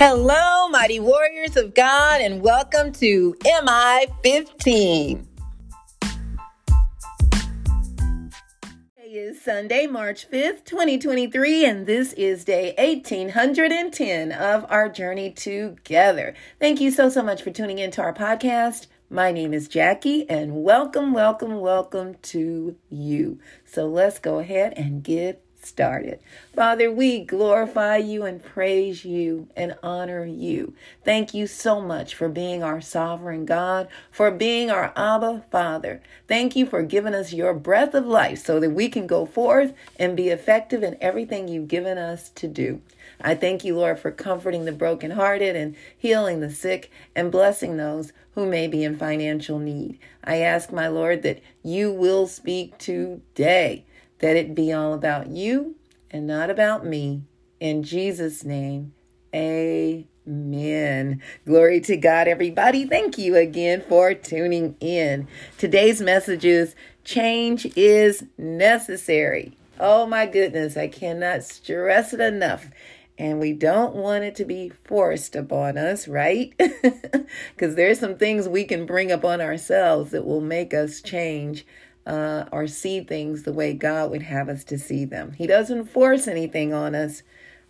Hello, mighty warriors of God, and welcome to MI 15. Today is Sunday, March 5th, 2023, and this is day 1810 of our journey together. Thank you so, so much for tuning into our podcast. My name is Jackie, and welcome, welcome, welcome to you. So let's go ahead and get started. Father, we glorify you and praise you and honor you. Thank you so much for being our sovereign God, for being our Abba Father. Thank you for giving us your breath of life so that we can go forth and be effective in everything you've given us to do. I thank you, Lord, for comforting the brokenhearted and healing the sick and blessing those who may be in financial need. I ask, my Lord, that you will speak today that it be all about you and not about me. In Jesus' name, amen. Glory to God, everybody. Thank you again for tuning in. Today's message is change is necessary. Oh my goodness, I cannot stress it enough. And we don't want it to be forced upon us, right? Because there's some things we can bring upon ourselves that will make us change uh, or see things the way God would have us to see them. He doesn't force anything on us,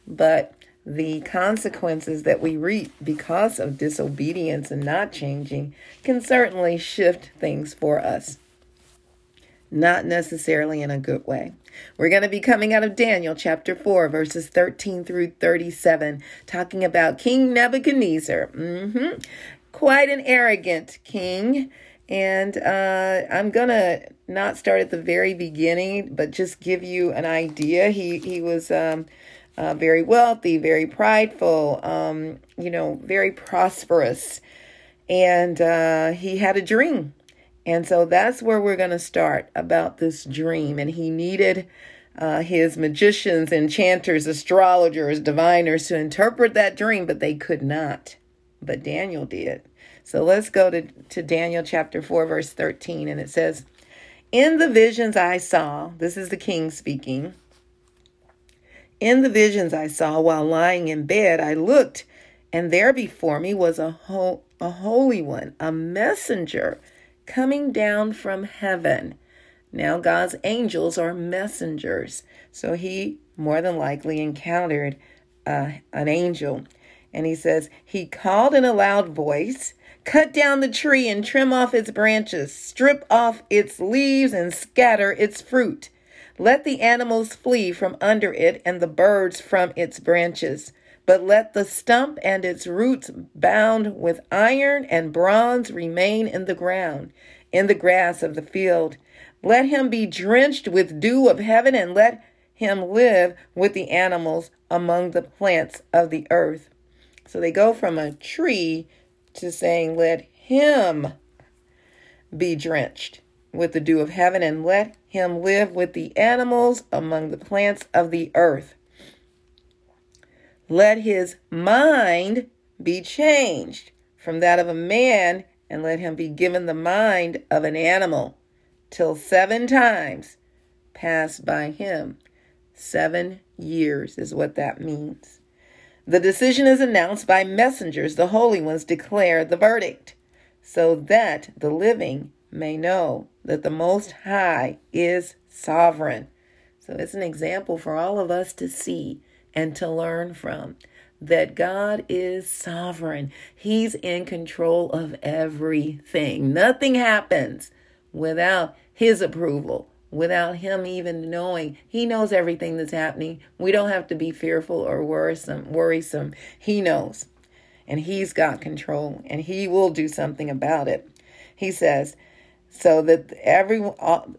but the consequences that we reap because of disobedience and not changing can certainly shift things for us. Not necessarily in a good way. We're going to be coming out of Daniel chapter 4, verses 13 through 37, talking about King Nebuchadnezzar. Mm-hmm. Quite an arrogant king. And uh, I'm going to not start at the very beginning, but just give you an idea. He, he was um, uh, very wealthy, very prideful, um, you know, very prosperous. And uh, he had a dream. And so that's where we're going to start about this dream. And he needed uh, his magicians, enchanters, astrologers, diviners to interpret that dream, but they could not. But Daniel did. So let's go to, to Daniel chapter 4, verse 13. And it says, In the visions I saw, this is the king speaking. In the visions I saw while lying in bed, I looked, and there before me was a, ho- a holy one, a messenger coming down from heaven. Now, God's angels are messengers. So he more than likely encountered uh, an angel. And he says, He called in a loud voice Cut down the tree and trim off its branches, strip off its leaves and scatter its fruit. Let the animals flee from under it and the birds from its branches. But let the stump and its roots bound with iron and bronze remain in the ground, in the grass of the field. Let him be drenched with dew of heaven, and let him live with the animals among the plants of the earth. So they go from a tree to saying, Let him be drenched with the dew of heaven, and let him live with the animals among the plants of the earth. Let his mind be changed from that of a man, and let him be given the mind of an animal, till seven times pass by him. Seven years is what that means. The decision is announced by messengers. The holy ones declare the verdict so that the living may know that the Most High is sovereign. So it's an example for all of us to see and to learn from that God is sovereign. He's in control of everything. Nothing happens without His approval, without him even knowing. He knows everything that's happening. We don't have to be fearful or worrisome, worrisome. He knows. And he's got control and he will do something about it. He says, so that every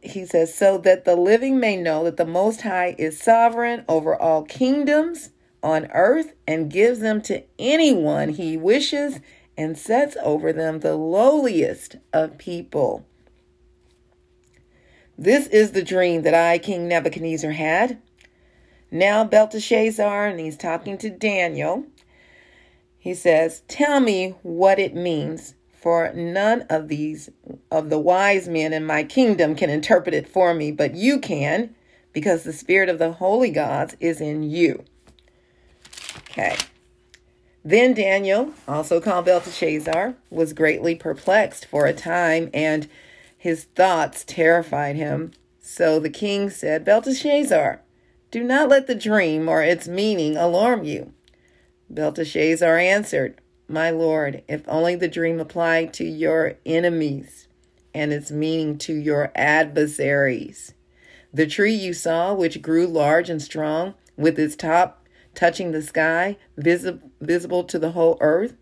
he says so that the living may know that the most high is sovereign over all kingdoms on earth and gives them to anyone he wishes and sets over them the lowliest of people. This is the dream that I, King Nebuchadnezzar, had. Now Belteshazzar, and he's talking to Daniel, he says, Tell me what it means, for none of these, of the wise men in my kingdom can interpret it for me, but you can, because the spirit of the holy gods is in you. Okay. Then Daniel, also called Belteshazzar, was greatly perplexed for a time, and his thoughts terrified him. So the king said, Belteshazzar, do not let the dream or its meaning alarm you. Belteshazzar answered, My lord, if only the dream applied to your enemies and its meaning to your adversaries. The tree you saw, which grew large and strong, with its top touching the sky, visi- visible to the whole earth,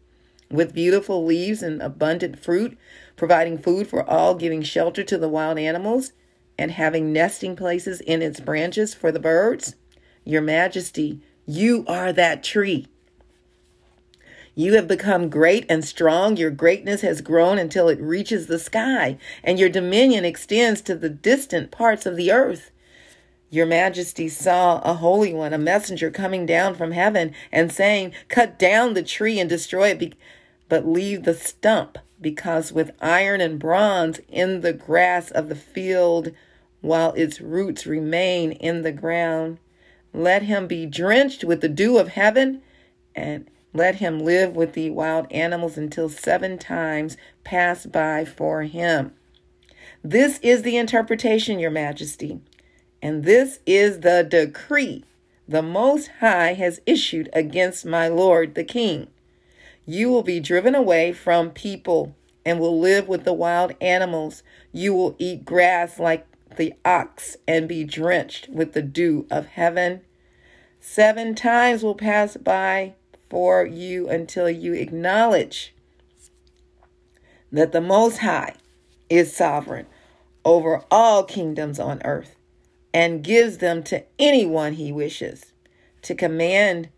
with beautiful leaves and abundant fruit, providing food for all, giving shelter to the wild animals, and having nesting places in its branches for the birds? Your Majesty, you are that tree. You have become great and strong. Your greatness has grown until it reaches the sky, and your dominion extends to the distant parts of the earth. Your majesty saw a holy one, a messenger coming down from heaven and saying, Cut down the tree and destroy it, but leave the stump, because with iron and bronze in the grass of the field, while its roots remain in the ground, let him be drenched with the dew of heaven and let him live with the wild animals until seven times pass by for him. This is the interpretation, Your Majesty, and this is the decree the Most High has issued against my Lord the King. You will be driven away from people and will live with the wild animals. You will eat grass like the ox and be drenched with the dew of heaven. Seven times will pass by for you until you acknowledge that the Most High is sovereign over all kingdoms on earth and gives them to anyone he wishes. To command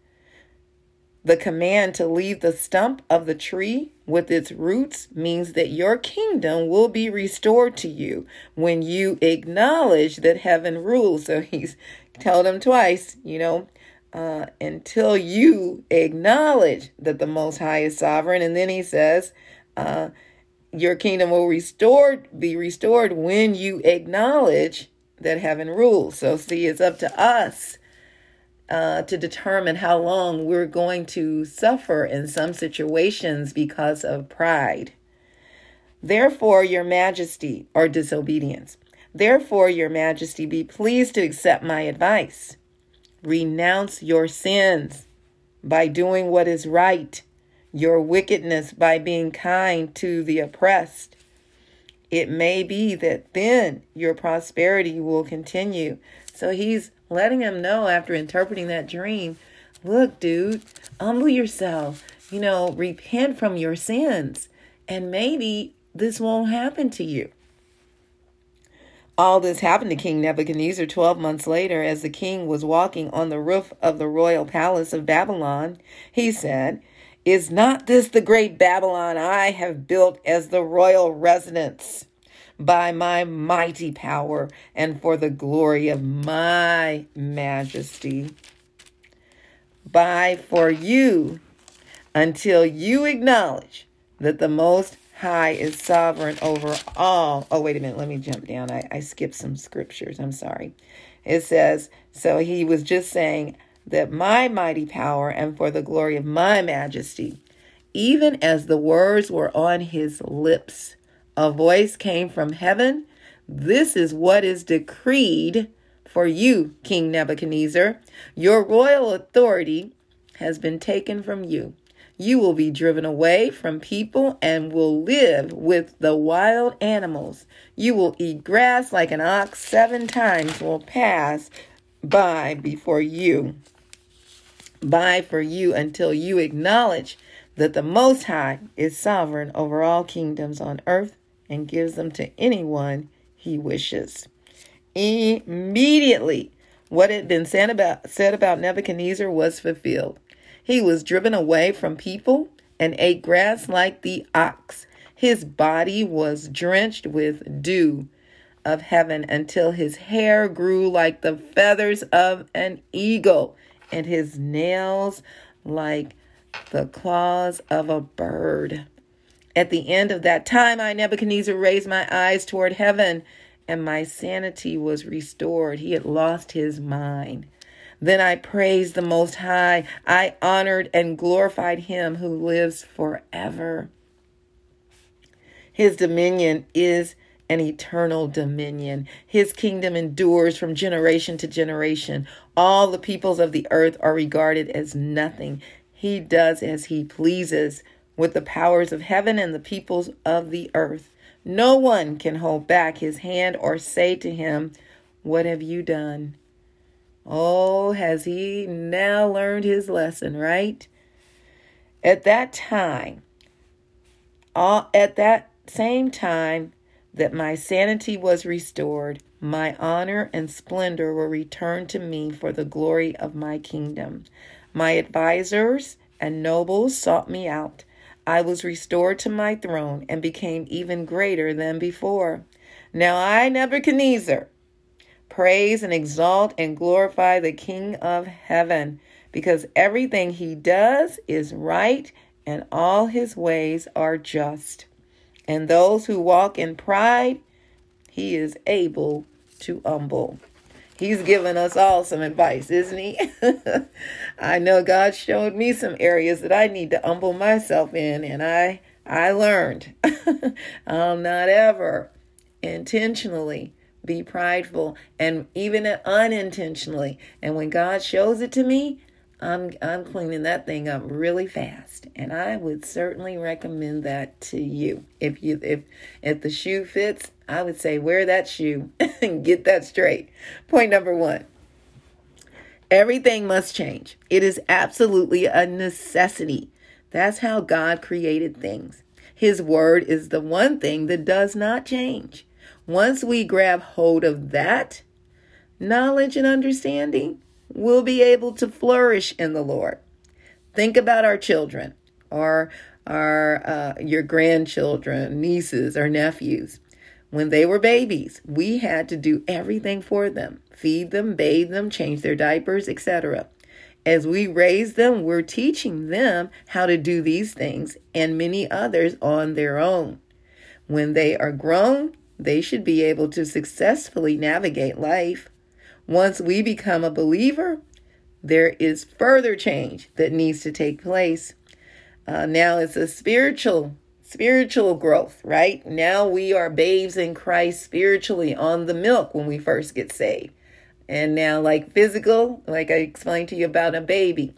the command to leave the stump of the tree with its roots means that your kingdom will be restored to you when you acknowledge that heaven rules. So he's told him twice, you know, uh, until you acknowledge that the Most High is sovereign. And then he says, uh, your kingdom will restored be restored when you acknowledge that heaven rules. So see, it's up to us uh, to determine how long we're going to suffer in some situations because of pride. Therefore, your majesty, or disobedience. Therefore, your majesty, be pleased to accept my advice. Renounce your sins by doing what is right, your wickedness by being kind to the oppressed. It may be that then your prosperity will continue. So he's letting him know after interpreting that dream look, dude, humble yourself, you know, repent from your sins, and maybe this won't happen to you. All this happened to King Nebuchadnezzar 12 months later as the king was walking on the roof of the royal palace of Babylon. He said, Is not this the great Babylon I have built as the royal residence? By my mighty power and for the glory of my majesty. By for you until you acknowledge that the most High is sovereign over all. Oh, wait a minute. Let me jump down. I, I skipped some scriptures. I'm sorry. It says, So he was just saying that my mighty power and for the glory of my majesty, even as the words were on his lips, a voice came from heaven. This is what is decreed for you, King Nebuchadnezzar. Your royal authority has been taken from you you will be driven away from people and will live with the wild animals. You will eat grass like an ox. Seven times will pass by before you, by for you until you acknowledge that the Most High is sovereign over all kingdoms on earth and gives them to anyone he wishes. Immediately, what had been said about, said about Nebuchadnezzar was fulfilled. He was driven away from people and ate grass like the ox. His body was drenched with dew of heaven until his hair grew like the feathers of an eagle and his nails like the claws of a bird. At the end of that time, I, Nebuchadnezzar, raised my eyes toward heaven, and my sanity was restored. He had lost his mind. Then I praised the Most High. I honored and glorified him who lives forever. His dominion is an eternal dominion. His kingdom endures from generation to generation. All the peoples of the earth are regarded as nothing. He does as he pleases with the powers of heaven and the peoples of the earth. No one can hold back his hand or say to him, What have you done? Oh, has he now learned his lesson, right? At that time, all, at that same time that my sanity was restored, my honor and splendor were returned to me for the glory of my kingdom. My advisers and nobles sought me out. I was restored to my throne and became even greater than before. Now I, Nebuchadnezzar, praise and exalt and glorify the King of heaven, because everything he does is right and all his ways are just. And those who walk in pride, he is able to humble. He's given us all some advice, isn't he? I know God showed me some areas that I need to humble myself in, and I I learned I'll not ever intentionally be prideful and even unintentionally. And when God shows it to me, I'm I'm cleaning that thing up really fast. And I would certainly recommend that to you. If you if if the shoe fits, I would say wear that shoe and get that straight. Point number 1. Everything must change. It is absolutely a necessity. That's how God created things. His word is the one thing that does not change. Once we grab hold of that knowledge and understanding, we'll be able to flourish in the Lord. Think about our children or our uh, your grandchildren, nieces or nephews. When they were babies, we had to do everything for them. Feed them, bathe them, change their diapers, etc. As we raise them, we're teaching them how to do these things and many others on their own. When they are grown, they should be able to successfully navigate life. Once we become a believer, there is further change that needs to take place. Uh, now it's a spiritual spiritual growth, right? Now we are babes in Christ spiritually on the milk when we first get saved. And now, like physical, like I explained to you about a baby,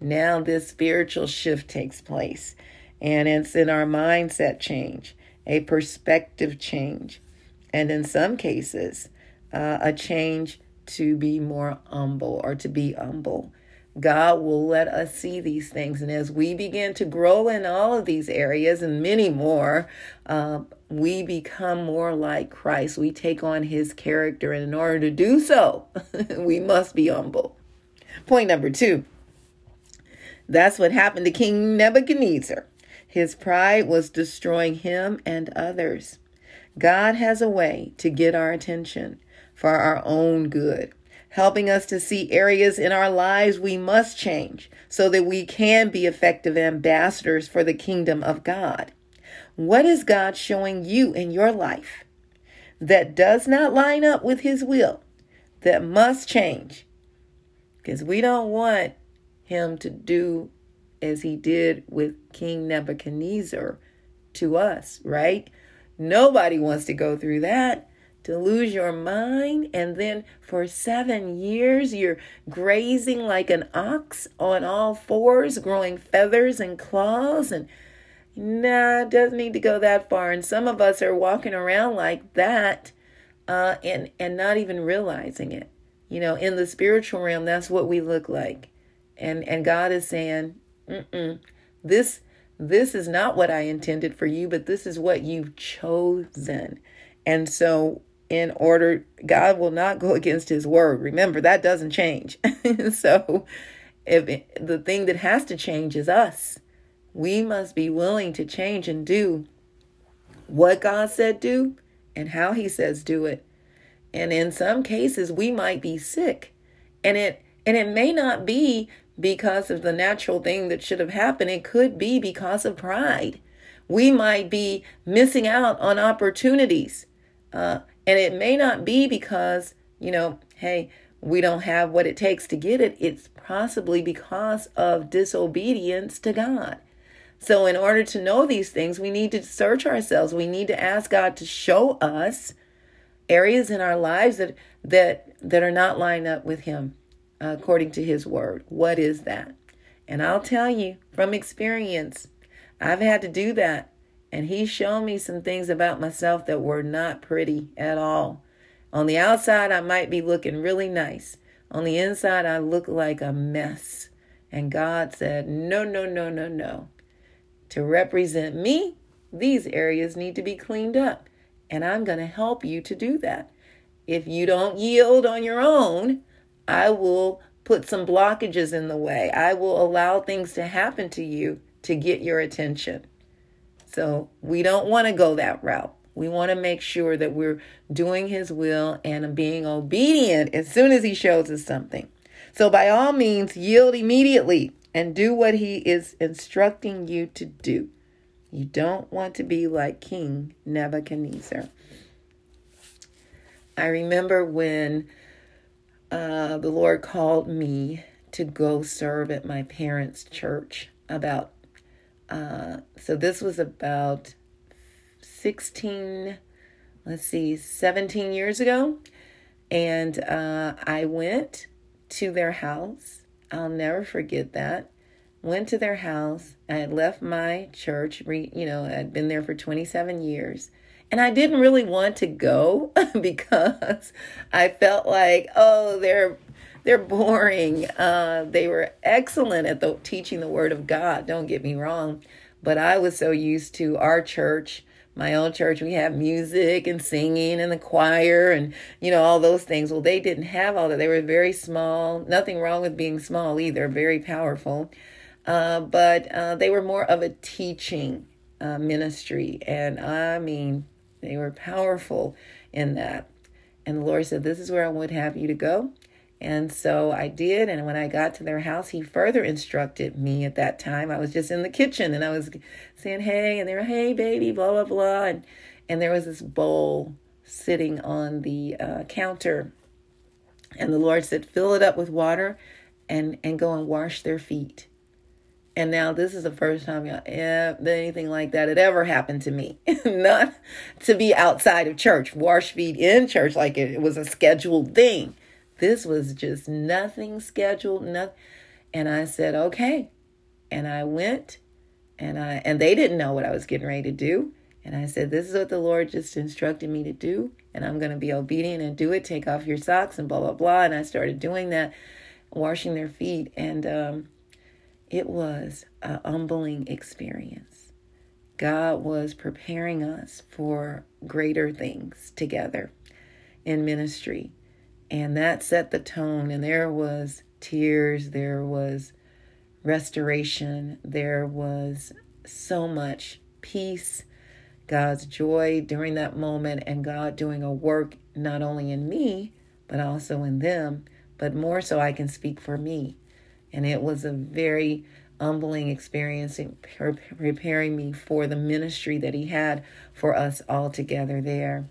now this spiritual shift takes place. And it's in our mindset change a perspective change, and in some cases, uh, a change to be more humble or to be humble. God will let us see these things. And as we begin to grow in all of these areas and many more, uh, we become more like Christ. We take on his character. And in order to do so, we must be humble. Point number two that's what happened to King Nebuchadnezzar. His pride was destroying him and others. God has a way to get our attention for our own good, helping us to see areas in our lives we must change so that we can be effective ambassadors for the kingdom of God. What is God showing you in your life that does not line up with His will, that must change? Because we don't want Him to do as he did with King Nebuchadnezzar to us, right? Nobody wants to go through that. To lose your mind, and then for seven years you're grazing like an ox on all fours, growing feathers and claws, and nah, doesn't need to go that far. And some of us are walking around like that, uh, and and not even realizing it. You know, in the spiritual realm, that's what we look like, and and God is saying, Mm-mm. This this is not what I intended for you, but this is what you've chosen. And so in order God will not go against his word. Remember that doesn't change. so if it, the thing that has to change is us. We must be willing to change and do what God said do and how he says do it. And in some cases we might be sick. And it and it may not be because of the natural thing that should have happened. It could be because of pride. We might be missing out on opportunities. Uh, and it may not be because, you know, hey, we don't have what it takes to get it, it's possibly because of disobedience to God. So, in order to know these things, we need to search ourselves. We need to ask God to show us areas in our lives that that that are not lined up with Him uh, according to His Word. What is that? And I'll tell you from experience, I've had to do that, and he showed me some things about myself that were not pretty at all. On the outside, I might be looking really nice. On the inside, I look like a mess. And God said, No, no, no, no, no. To represent me, these areas need to be cleaned up. And I'm going to help you to do that. If you don't yield on your own, I will put some blockages in the way. I will allow things to happen to you to get your attention. So we don't want to go that route. We want to make sure that we're doing His will and being obedient as soon as He shows us something. So, by all means, yield immediately and do what He is instructing you to do. You don't want to be like King Nebuchadnezzar. I remember when uh, the Lord called me to go serve at my parents' church about, uh, so this was about 16, let's see, 17 years ago. And uh, I went to their house. I'll never forget that. Went to their house. I had left my church, you know, I'd been there for 27 years. And I didn't really want to go because I felt like, oh, they're they're boring. Uh, they were excellent at the, teaching the Word of God. Don't get me wrong, but I was so used to our church my own church, we have music and singing and the choir and, you know, all those things. Well, they didn't have all that. They were very small. Nothing wrong with being small either, very powerful. Uh, but uh, they were more of a teaching uh, ministry. And I mean, they were powerful in that. And the Lord said, This is where I would have you to go. And so I did. And when I got to their house, he further instructed me at that time. I was just in the kitchen and I was saying, hey, and they were, hey, baby, blah, blah, blah. And, and there was this bowl sitting on the uh, counter. And the Lord said, fill it up with water and, and go and wash their feet. And now this is the first time y'all, anything like that had ever happened to me. Not to be outside of church, wash feet in church like it, it was a scheduled thing. This was just nothing scheduled, nothing. And I said, okay. And I went and I and they didn't know what I was getting ready to do. And I said, This is what the Lord just instructed me to do, and I'm going to be obedient and do it. Take off your socks and blah, blah, blah. And I started doing that, washing their feet. And um, it was a humbling experience. God was preparing us for greater things together in ministry. And that set the tone. And there was tears, there was restoration, there was so much peace, God's joy during that moment, and God doing a work not only in me, but also in them, but more so I can speak for me. And it was a very humbling experience in preparing me for the ministry that He had for us all together there.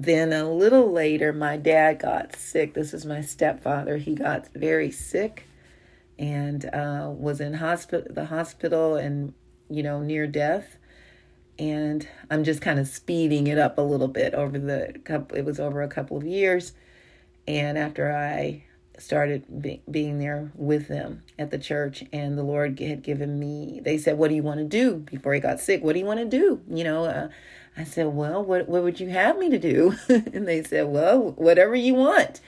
Then a little later, my dad got sick. This is my stepfather. He got very sick and uh, was in hospital, the hospital, and you know near death. And I'm just kind of speeding it up a little bit over the couple. It was over a couple of years, and after I started be, being there with them at the church and the lord had given me they said what do you want to do before he got sick what do you want to do you know uh, I said, Well, what, what would you have me to do? and they said, Well, whatever you want.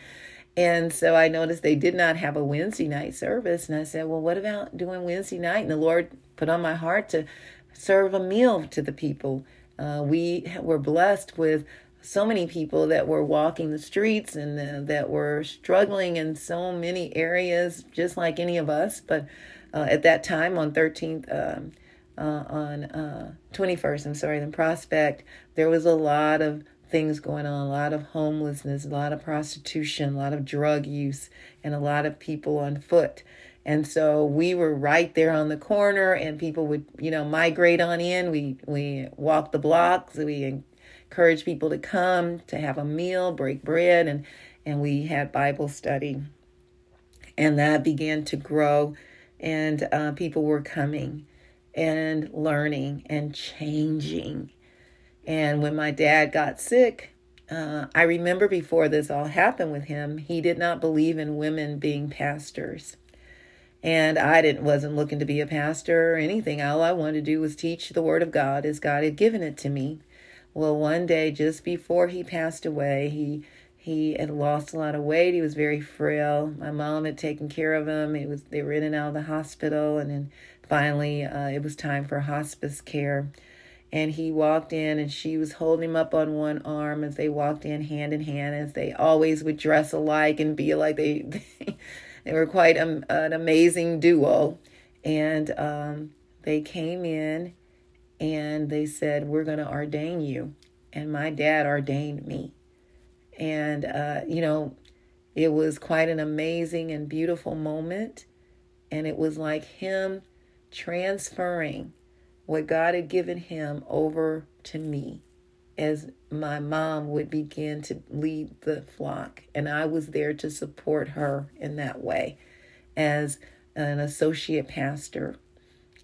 And so I noticed they did not have a Wednesday night service. And I said, Well, what about doing Wednesday night? And the Lord put on my heart to serve a meal to the people. Uh, we were blessed with so many people that were walking the streets and uh, that were struggling in so many areas, just like any of us. But uh, at that time on 13th, um, uh, on uh, 21st, I'm sorry, the Prospect, there was a lot of things going on, a lot of homelessness, a lot of prostitution, a lot of drug use, and a lot of people on foot. And so we were right there on the corner, and people would, you know, migrate on in. We we walked the blocks. We encourage people to come to have a meal, break bread, and and we had Bible study. And that began to grow, and uh, people were coming and learning and changing. And when my dad got sick, uh, I remember before this all happened with him, he did not believe in women being pastors. And I didn't wasn't looking to be a pastor or anything. All I wanted to do was teach the word of God as God had given it to me. Well, one day just before he passed away, he he had lost a lot of weight. He was very frail. My mom had taken care of him. It was they were in and out of the hospital, and then finally uh, it was time for hospice care. And he walked in, and she was holding him up on one arm as they walked in hand in hand, as they always would dress alike and be like they they, they were quite an amazing duo. And um, they came in and they said, We're going to ordain you. And my dad ordained me. And, uh, you know, it was quite an amazing and beautiful moment. And it was like him transferring what God had given him over to me as my mom would begin to lead the flock. And I was there to support her in that way as an associate pastor.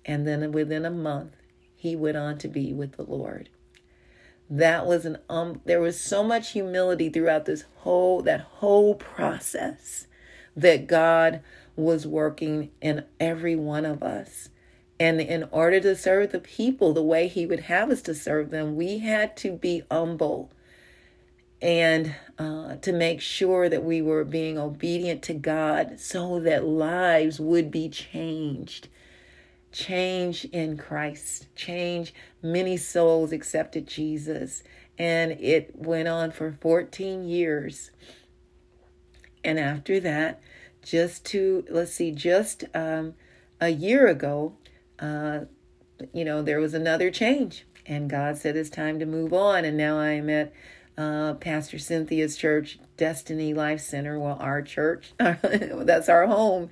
And then within a month, he went on to be with the Lord. That was an um there was so much humility throughout this whole that whole process that God was working in every one of us. And in order to serve the people the way he would have us to serve them, we had to be humble and uh, to make sure that we were being obedient to God so that lives would be changed change in Christ, change. Many souls accepted Jesus, and it went on for 14 years. And after that, just to, let's see, just um, a year ago, uh, you know, there was another change. And God said it's time to move on. And now I am at uh, Pastor Cynthia's church, Destiny Life Center. Well, our church, that's our home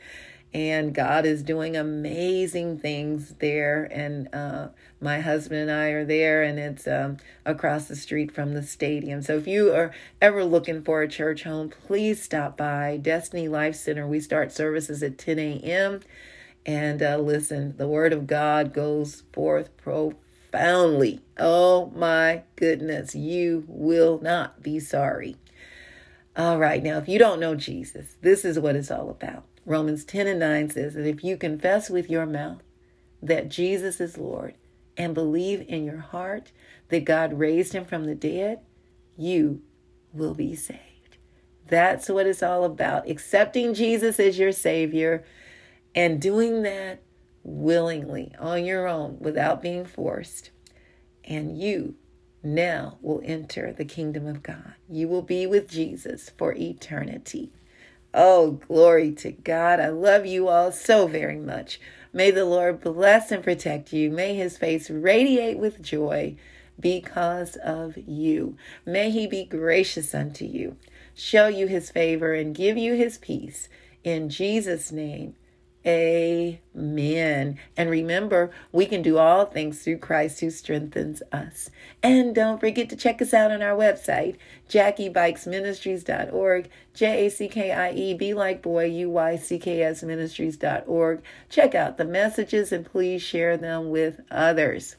and God is doing amazing things there. And uh, my husband and I are there, and it's um, across the street from the stadium. So if you are ever looking for a church home, please stop by Destiny Life Center. We start services at 10 a.m. And uh, listen, the word of God goes forth profoundly. Oh my goodness, you will not be sorry. All right, now, if you don't know Jesus, this is what it's all about. Romans 10 and 9 says that if you confess with your mouth that Jesus is Lord and believe in your heart that God raised him from the dead, you will be saved. That's what it's all about. Accepting Jesus as your Savior and doing that willingly on your own without being forced. And you now will enter the kingdom of God. You will be with Jesus for eternity. Oh, glory to God. I love you all so very much. May the Lord bless and protect you. May his face radiate with joy because of you. May he be gracious unto you, show you his favor, and give you his peace. In Jesus' name, Amen. And remember, we can do all things through Christ who strengthens us. And don't forget to check us out on our website, JackieBuycksMinistries.org, J A C K I E, B like boy, U Y C K S Ministries.org. Check out the messages and please share them with others.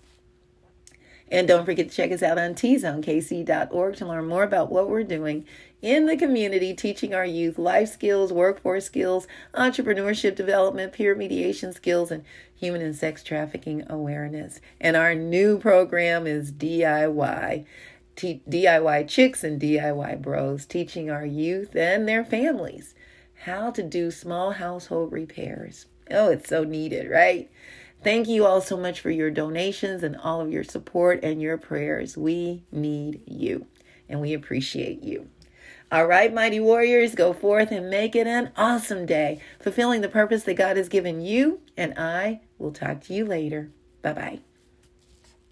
And don't forget to check us out on tzonekc.org to learn more about what we're doing in the community, teaching our youth life skills, workforce skills, entrepreneurship development, peer mediation skills, and human and sex trafficking awareness. And our new program is DIY. T- DIY chicks and DIY bros, teaching our youth and their families how to do small household repairs. Oh, it's so needed, right? Thank you all so much for your donations and all of your support and your prayers. We need you and we appreciate you. All right, mighty warriors, go forth and make it an awesome day, fulfilling the purpose that God has given you. And I will talk to you later. Bye bye.